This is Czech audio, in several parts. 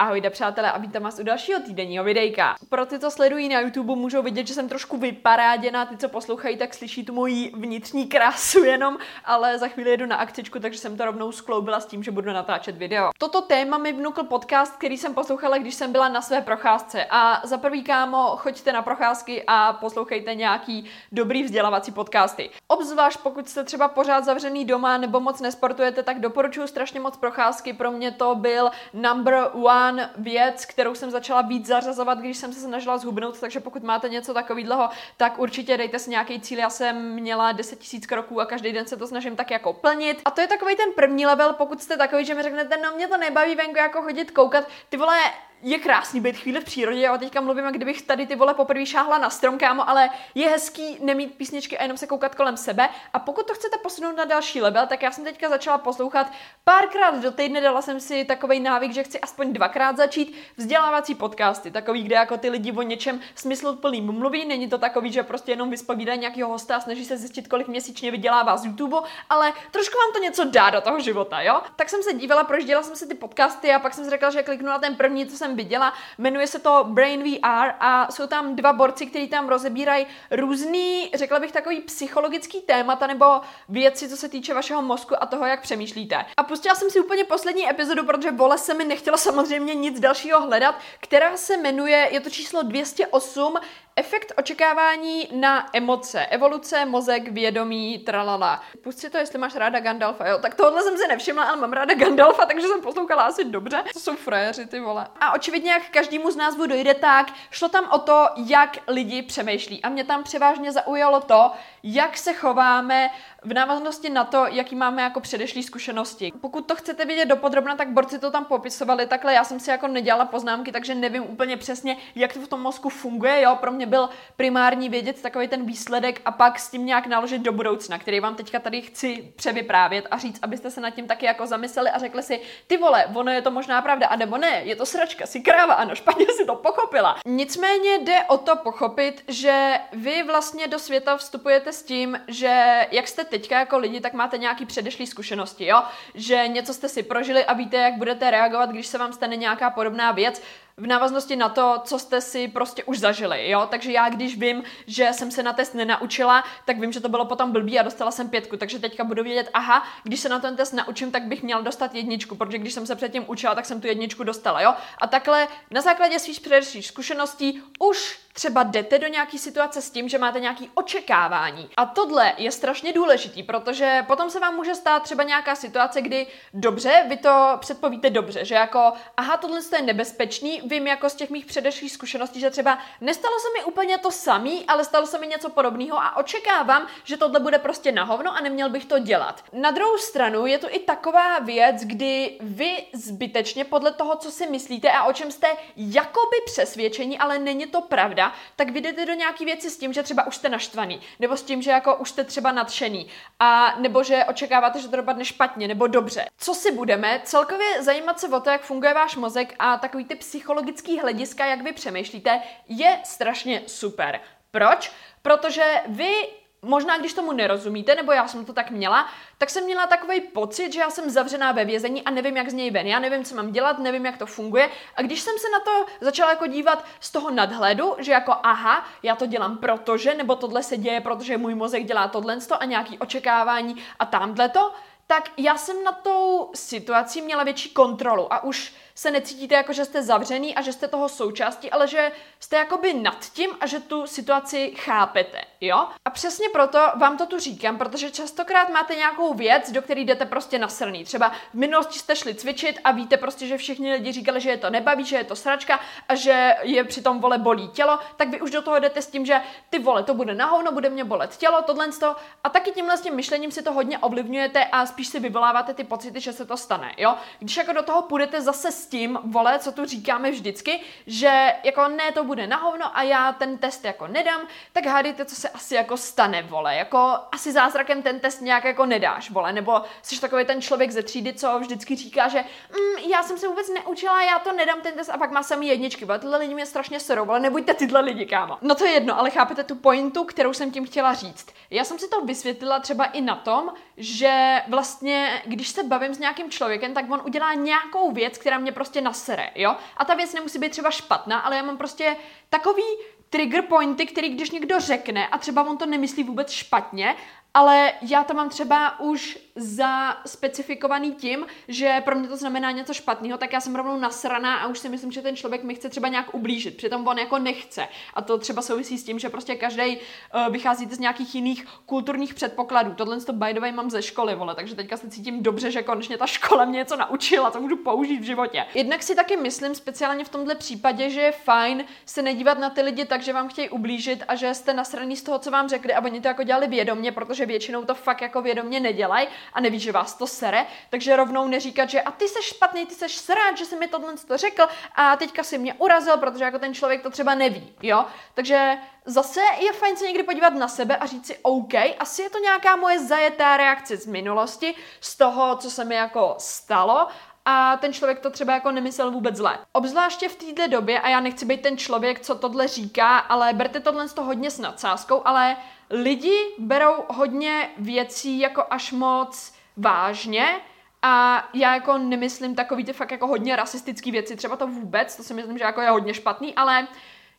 Ahoj, přátelé, a vítám vás u dalšího týdenního videjka. Pro ty, co sledují na YouTube, můžou vidět, že jsem trošku vyparáděna, ty, co poslouchají, tak slyší tu moji vnitřní krásu jenom, ale za chvíli jedu na akcičku, takže jsem to rovnou skloubila s tím, že budu natáčet video. Toto téma mi vnukl podcast, který jsem poslouchala, když jsem byla na své procházce. A za prvý, kámo, choďte na procházky a poslouchejte nějaký dobrý vzdělávací podcasty. Obzvlášť pokud jste třeba pořád zavřený doma nebo moc nesportujete, tak doporučuji strašně moc procházky. Pro mě to byl number one one věc, kterou jsem začala víc zařazovat, když jsem se snažila zhubnout, takže pokud máte něco takového, tak určitě dejte si nějaký cíl. Já jsem měla 10 000 kroků a každý den se to snažím tak jako plnit. A to je takový ten první level, pokud jste takový, že mi řeknete, no mě to nebaví venku jako chodit koukat, ty vole, je krásný být chvíli v přírodě, já teďka mluvím, jak kdybych tady ty vole poprvé šáhla na strom, kámo, ale je hezký nemít písničky a jenom se koukat kolem sebe. A pokud to chcete posunout na další level, tak já jsem teďka začala poslouchat párkrát do týdne, dala jsem si takový návyk, že chci aspoň dvakrát začít vzdělávací podcasty, takový, kde jako ty lidi o něčem smysluplným mluví, není to takový, že prostě jenom vyspovídají nějakého hosta a snaží se zjistit, kolik měsíčně vydělává z YouTube, ale trošku vám to něco dá do toho života, jo? Tak jsem se dívala, projížděla jsem si ty podcasty a pak jsem si řekla, že kliknu na ten první, co jsem jsem viděla. Jmenuje se to Brain VR a jsou tam dva borci, kteří tam rozebírají různý, řekla bych, takový psychologický témata nebo věci, co se týče vašeho mozku a toho, jak přemýšlíte. A pustila jsem si úplně poslední epizodu, protože vole se mi nechtělo samozřejmě nic dalšího hledat, která se jmenuje, je to číslo 208, Efekt očekávání na emoce, evoluce, mozek, vědomí, tralala. Pust si to, jestli máš ráda Gandalfa, jo. Tak tohle jsem si nevšimla, ale mám ráda Gandalfa, takže jsem poslouchala asi dobře. To jsou frajeři, ty vole. A očividně, jak každému z názvu dojde tak, šlo tam o to, jak lidi přemýšlí. A mě tam převážně zaujalo to, jak se chováme v návaznosti na to, jaký máme jako předešlý zkušenosti. Pokud to chcete vidět dopodrobna, tak borci to tam popisovali takhle. Já jsem si jako nedělala poznámky, takže nevím úplně přesně, jak to v tom mozku funguje. Jo, pro mě byl primární vědět takový ten výsledek a pak s tím nějak naložit do budoucna, který vám teďka tady chci převyprávět a říct, abyste se nad tím taky jako zamysleli a řekli si, ty vole, ono je to možná pravda, a nebo ne, je to sračka, si kráva, ano, špatně si to pochopila. Nicméně jde o to pochopit, že vy vlastně do světa vstupujete s tím, že jak jste teďka jako lidi, tak máte nějaký předešlý zkušenosti, jo? Že něco jste si prožili a víte, jak budete reagovat, když se vám stane nějaká podobná věc v návaznosti na to, co jste si prostě už zažili, jo? Takže já, když vím, že jsem se na test nenaučila, tak vím, že to bylo potom blbý a dostala jsem pětku, takže teďka budu vědět, aha, když se na ten test naučím, tak bych měl dostat jedničku, protože když jsem se předtím učila, tak jsem tu jedničku dostala, jo? A takhle na základě svých předešlých zkušeností už třeba jdete do nějaké situace s tím, že máte nějaké očekávání. A tohle je strašně důležitý, protože potom se vám může stát třeba nějaká situace, kdy dobře, vy to předpovíte dobře, že jako, aha, tohle je nebezpečný, vím jako z těch mých předešlých zkušeností, že třeba nestalo se mi úplně to samý, ale stalo se mi něco podobného a očekávám, že tohle bude prostě na hovno a neměl bych to dělat. Na druhou stranu je to i taková věc, kdy vy zbytečně podle toho, co si myslíte a o čem jste jakoby přesvědčení, ale není to pravda, tak vy jdete do nějaký věci s tím, že třeba už jste naštvaný, nebo s tím, že jako už jste třeba nadšený, a nebo že očekáváte, že to dopadne špatně nebo dobře. Co si budeme? Celkově zajímat se o to, jak funguje váš mozek a takový ty psychologický hlediska, jak vy přemýšlíte, je strašně super. Proč? Protože vy možná když tomu nerozumíte, nebo já jsem to tak měla, tak jsem měla takový pocit, že já jsem zavřená ve vězení a nevím, jak z něj ven. Já nevím, co mám dělat, nevím, jak to funguje. A když jsem se na to začala jako dívat z toho nadhledu, že jako aha, já to dělám protože, nebo tohle se děje, protože můj mozek dělá tohle a nějaký očekávání a tamhle to, tak já jsem na tou situací měla větší kontrolu a už se necítíte jako, že jste zavřený a že jste toho součástí, ale že jste jakoby nad tím a že tu situaci chápete, jo? A přesně proto vám to tu říkám, protože častokrát máte nějakou věc, do které jdete prostě nasrný. Třeba v minulosti jste šli cvičit a víte prostě, že všichni lidi říkali, že je to nebaví, že je to sračka a že je přitom vole bolí tělo, tak vy už do toho jdete s tím, že ty vole, to bude na hovno, bude mě bolet tělo, tohle to. A taky tímhle s tím myšlením si to hodně ovlivňujete a spíš si vyvoláváte ty pocity, že se to stane, jo? Když jako do toho půjdete zase s tím, vole, co tu říkáme vždycky, že jako ne, to bude na hovno a já ten test jako nedám, tak hádejte, co se asi jako stane, vole, jako asi zázrakem ten test nějak jako nedáš, vole, nebo jsi takový ten člověk ze třídy, co vždycky říká, že mm, já jsem se vůbec neučila, já to nedám ten test a pak má samý jedničky, vole, tyhle lidi mě strašně serou, vole, nebuďte tyhle lidi, kámo. No to je jedno, ale chápete tu pointu, kterou jsem tím chtěla říct. Já jsem si to vysvětlila třeba i na tom, že vlastně, když se bavím s nějakým člověkem, tak on udělá nějakou věc, která mě prostě nasere, jo? A ta věc nemusí být třeba špatná, ale já mám prostě takový trigger pointy, který když někdo řekne a třeba on to nemyslí vůbec špatně, ale já to mám třeba už zaspecifikovaný tím, že pro mě to znamená něco špatného, tak já jsem rovnou nasraná a už si myslím, že ten člověk mi chce třeba nějak ublížit. Přitom on jako nechce. A to třeba souvisí s tím, že prostě každý uh, eh, vycházíte z nějakých jiných kulturních předpokladů. Tohle to by the way mám ze školy, vole, takže teďka se cítím dobře, že konečně ta škola mě něco naučila, co můžu použít v životě. Jednak si taky myslím, speciálně v tomhle případě, že je fajn se nedívat na ty lidi tak, že vám chtějí ublížit a že jste nasraný z toho, co vám řekli a oni to jako dělali vědomě, protože většinou to fakt jako vědomě nedělají a neví, že vás to sere, takže rovnou neříkat, že a ty seš špatný, ty seš srát, že jsi mi tohle to řekl a teďka si mě urazil, protože jako ten člověk to třeba neví, jo. Takže zase je fajn se někdy podívat na sebe a říct si, OK, asi je to nějaká moje zajetá reakce z minulosti, z toho, co se mi jako stalo a ten člověk to třeba jako nemyslel vůbec zle. Obzvláště v této době, a já nechci být ten člověk, co tohle říká, ale berte tohle z toho hodně s nadsázkou, ale lidi berou hodně věcí jako až moc vážně a já jako nemyslím takový ty fakt jako hodně rasistický věci, třeba to vůbec, to si myslím, že jako je hodně špatný, ale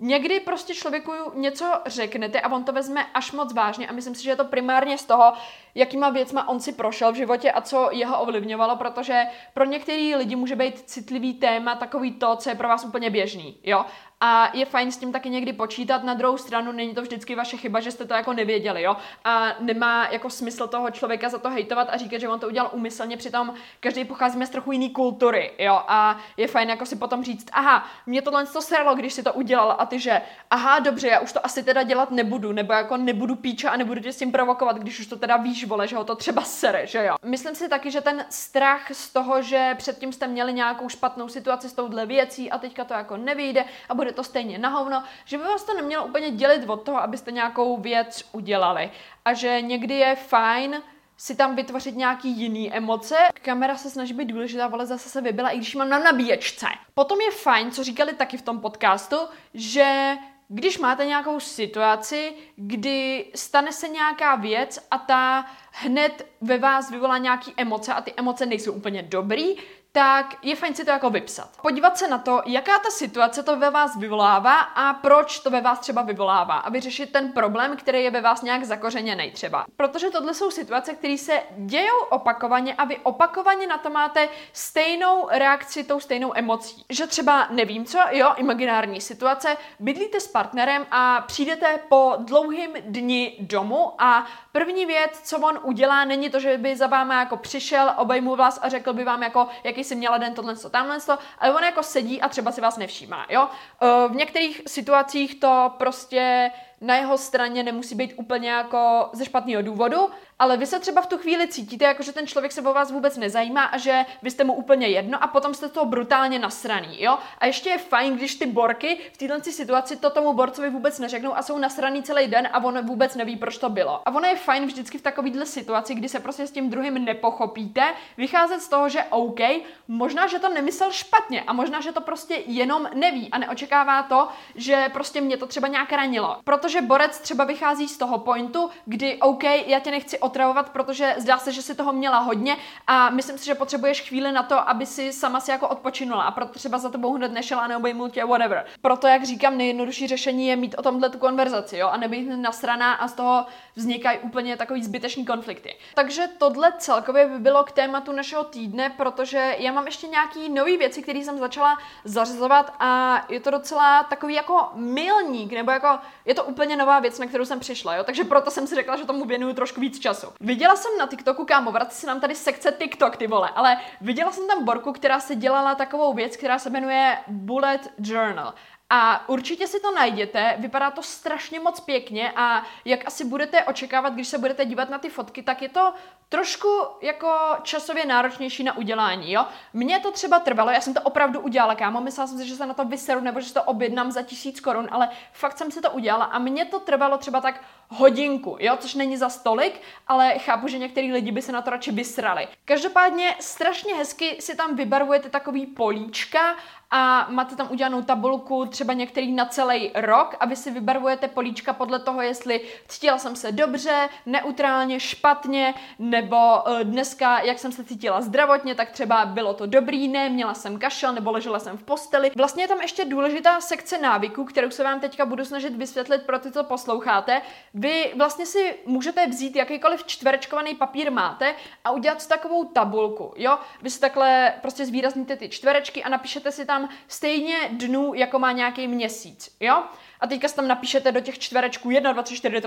Někdy prostě člověku něco řeknete a on to vezme až moc vážně a myslím si, že je to primárně z toho, jakýma věcma on si prošel v životě a co jeho ovlivňovalo, protože pro některý lidi může být citlivý téma takový to, co je pro vás úplně běžný, jo. A je fajn s tím taky někdy počítat. Na druhou stranu není to vždycky vaše chyba, že jste to jako nevěděli, jo. A nemá jako smysl toho člověka za to hejtovat a říkat, že on to udělal umyslně, přitom každý pocházíme z trochu jiný kultury, jo. A je fajn jako si potom říct, aha, mě tohle to serlo, když si to udělal a ty, že aha, dobře, já už to asi teda dělat nebudu, nebo jako nebudu píča a nebudu tě s tím provokovat, když už to teda víš, vole, že ho to třeba sere, že jo. Myslím si taky, že ten strach z toho, že předtím jste měli nějakou špatnou situaci s touhle věcí a teďka to jako nevyjde a bude to stejně na hovno, že by vás to nemělo úplně dělit od toho, abyste nějakou věc udělali. A že někdy je fajn si tam vytvořit nějaký jiný emoce. Kamera se snaží být důležitá, ale zase se vybila, i když mám na nabíječce. Potom je fajn, co říkali taky v tom podcastu, že když máte nějakou situaci, kdy stane se nějaká věc a ta hned ve vás vyvolá nějaký emoce a ty emoce nejsou úplně dobrý, tak je fajn si to jako vypsat. Podívat se na to, jaká ta situace to ve vás vyvolává a proč to ve vás třeba vyvolává a vyřešit ten problém, který je ve vás nějak zakořeněný třeba. Protože tohle jsou situace, které se dějou opakovaně a vy opakovaně na to máte stejnou reakci, tou stejnou emocí. Že třeba nevím co, jo, imaginární situace, bydlíte s partnerem a přijdete po dlouhém dni domů a první věc, co on udělá, není to, že by za váma jako přišel, obejmul vás a řekl by vám jako, jaký jsi měla den tohle, tamhle, ale on jako sedí a třeba si vás nevšímá, jo. Eh, v některých situacích to prostě na jeho straně nemusí být úplně jako ze špatného důvodu, ale vy se třeba v tu chvíli cítíte, jako že ten člověk se o vás vůbec nezajímá a že vy jste mu úplně jedno a potom jste toho brutálně nasraný, jo? A ještě je fajn, když ty borky v této situaci to tomu borcovi vůbec neřeknou a jsou nasraný celý den a on vůbec neví, proč to bylo. A ono je fajn vždycky v takovýhle situaci, kdy se prostě s tím druhým nepochopíte, vycházet z toho, že OK, možná, že to nemyslel špatně a možná, že to prostě jenom neví a neočekává to, že prostě mě to třeba nějak ranilo. Protože borec třeba vychází z toho pointu, kdy OK, já tě nechci otravovat, protože zdá se, že si toho měla hodně a myslím si, že potřebuješ chvíli na to, aby si sama si jako odpočinula a proto třeba za tebou hned nešela a neobejmul tě, whatever. Proto, jak říkám, nejjednodušší řešení je mít o tomhle tu konverzaci, jo, a nebýt nasraná a z toho vznikají úplně takový zbytečný konflikty. Takže tohle celkově by bylo k tématu našeho týdne, protože já mám ještě nějaký nové věci, které jsem začala zařazovat a je to docela takový jako milník, nebo jako je to úplně nová věc, na kterou jsem přišla, jo, takže proto jsem si řekla, že tomu věnuju trošku víc času času. Viděla jsem na TikToku, kámo, vrací se nám tady sekce TikTok, ty vole, ale viděla jsem tam Borku, která se dělala takovou věc, která se jmenuje Bullet Journal. A určitě si to najděte, vypadá to strašně moc pěkně a jak asi budete očekávat, když se budete dívat na ty fotky, tak je to trošku jako časově náročnější na udělání, jo. Mně to třeba trvalo, já jsem to opravdu udělala, kámo, myslela jsem si, že se na to vyseru nebo že to objednám za tisíc korun, ale fakt jsem si to udělala a mně to trvalo třeba tak hodinku, jo, což není za stolik, ale chápu, že některý lidi by se na to radši vysrali. Každopádně strašně hezky si tam vybarvujete takový políčka a máte tam udělanou tabulku třeba některý na celý rok a vy si vybarvujete políčka podle toho, jestli cítila jsem se dobře, neutrálně, špatně, nebo uh, dneska, jak jsem se cítila zdravotně, tak třeba bylo to dobrý, ne, měla jsem kašel, nebo ležela jsem v posteli. Vlastně je tam ještě důležitá sekce návyků, kterou se vám teďka budu snažit vysvětlit pro ty, co posloucháte. Vy vlastně si můžete vzít jakýkoliv čtverečkovaný papír máte a udělat si takovou tabulku, jo? Vy si takhle prostě zvýrazníte ty čtverečky a napíšete si tam stejně dnů, jako má nějaký měsíc, jo? A teďka si tam napíšete do těch čtverečků 1, 2, 3, 4,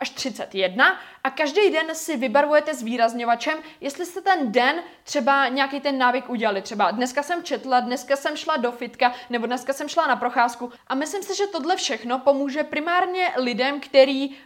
až 31 a každý den si vybarvujete zvýrazňovačem, jestli jste ten den třeba nějaký ten návyk udělali. Třeba dneska jsem četla, dneska jsem šla do fitka, nebo dneska jsem šla na procházku. A myslím si, že tohle všechno pomůže primárně lidem,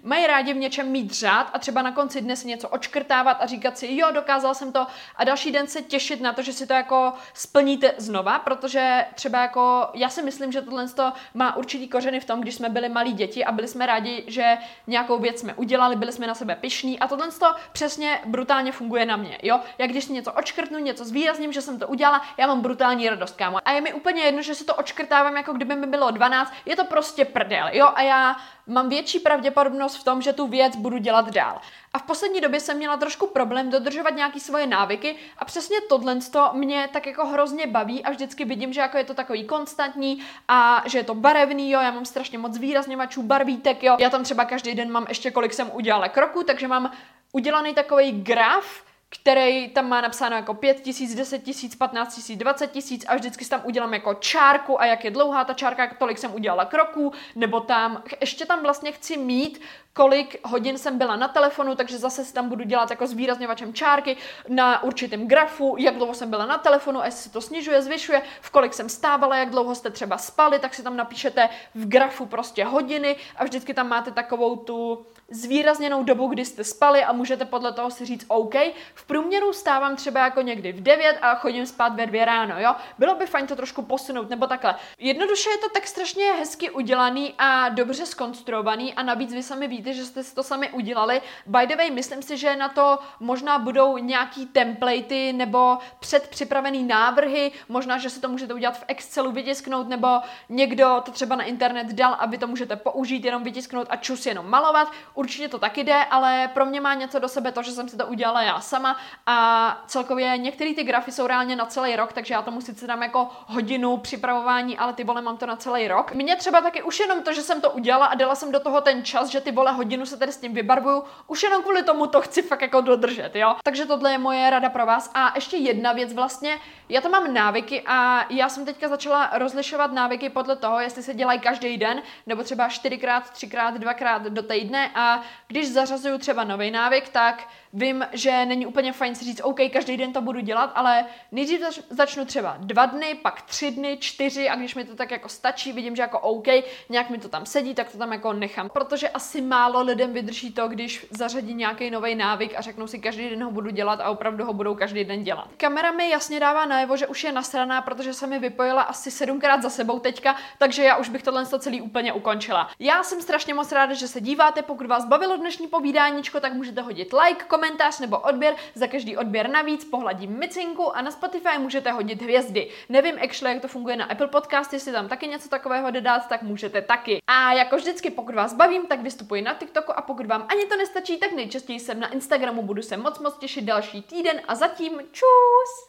mají rádi v něčem mít řád a třeba na konci dne si něco očkrtávat a říkat si, jo, dokázal jsem to a další den se těšit na to, že si to jako splníte znova, protože třeba jako já si myslím, že tohle má určitý kořeny v tom, když jsme byli malí děti a byli jsme rádi, že nějakou věc jsme udělali, byli jsme na sebe pišní a tohle přesně brutálně funguje na mě, jo? Jak když si něco očkrtnu, něco zvýrazním, že jsem to udělala, já mám brutální radost, kámo. A je mi úplně jedno, že si to očkrtávám, jako kdyby mi bylo 12, je to prostě prdel, jo? A já mám větší pravděpodobnost v tom, že tu věc budu dělat dál. A v poslední době jsem měla trošku problém dodržovat nějaké svoje návyky a přesně tohle mě tak jako hrozně baví a vždycky vidím, že jako je to takový konstantní a že je to barevný, jo, já mám strašně moc výrazněvačů, barvítek, jo. Já tam třeba každý den mám ještě kolik jsem udělala kroků, takže mám udělaný takový graf, který tam má napsáno jako 5 tisíc, 10 tisíc, 15 tisíc, 20 tisíc a vždycky tam udělám jako čárku a jak je dlouhá ta čárka, tolik jsem udělala kroků, nebo tam, ještě tam vlastně chci mít, kolik hodin jsem byla na telefonu, takže zase si tam budu dělat jako zvýrazňovačem čárky na určitém grafu, jak dlouho jsem byla na telefonu, jestli se to snižuje, zvyšuje, v kolik jsem stávala, jak dlouho jste třeba spali, tak si tam napíšete v grafu prostě hodiny a vždycky tam máte takovou tu zvýrazněnou dobu, kdy jste spali a můžete podle toho si říct OK, v průměru stávám třeba jako někdy v 9 a chodím spát ve 2 ráno, jo. Bylo by fajn to trošku posunout, nebo takhle. Jednoduše je to tak strašně hezky udělaný a dobře skonstruovaný a navíc vy sami víte, že jste si to sami udělali. By the way, myslím si, že na to možná budou nějaký templatey nebo předpřipravený návrhy, možná, že si to můžete udělat v Excelu, vytisknout, nebo někdo to třeba na internet dal a vy to můžete použít, jenom vytisknout a čus jenom malovat. Určitě to taky jde, ale pro mě má něco do sebe to, že jsem si to udělala já sama a celkově některé ty grafy jsou reálně na celý rok, takže já tomu sice dám jako hodinu připravování, ale ty vole mám to na celý rok. Mně třeba taky už jenom to, že jsem to udělala a dala jsem do toho ten čas, že ty vole hodinu se tady s tím vybarvuju, už jenom kvůli tomu to chci fakt jako dodržet, jo. Takže tohle je moje rada pro vás. A ještě jedna věc vlastně, já to mám návyky a já jsem teďka začala rozlišovat návyky podle toho, jestli se dělají každý den, nebo třeba čtyřikrát, třikrát, dvakrát do týdne a když zařazuju třeba nový návyk, tak vím, že není úplně fajn si říct, OK, každý den to budu dělat, ale nejdřív začnu třeba dva dny, pak tři dny, čtyři a když mi to tak jako stačí, vidím, že jako OK, nějak mi to tam sedí, tak to tam jako nechám. Protože asi málo lidem vydrží to, když zařadí nějaký nový návyk a řeknou si, každý den ho budu dělat a opravdu ho budou každý den dělat. Kamera mi jasně dává najevo, že už je nasraná, protože se mi vypojila asi sedmkrát za sebou teďka, takže já už bych tohle celý úplně ukončila. Já jsem strašně moc ráda, že se díváte, pokud vás bavilo dnešní povídáníčko, tak můžete hodit like, komentář nebo odběr. Za každý odběr navíc pohladím micinku a na Spotify můžete hodit hvězdy. Nevím actually, jak to funguje na Apple Podcast, jestli tam taky něco takového dát, tak můžete taky. A jako vždycky, pokud vás bavím, tak vystupuji na TikToku a pokud vám ani to nestačí, tak nejčastěji jsem na Instagramu. Budu se moc moc těšit další týden a zatím čus!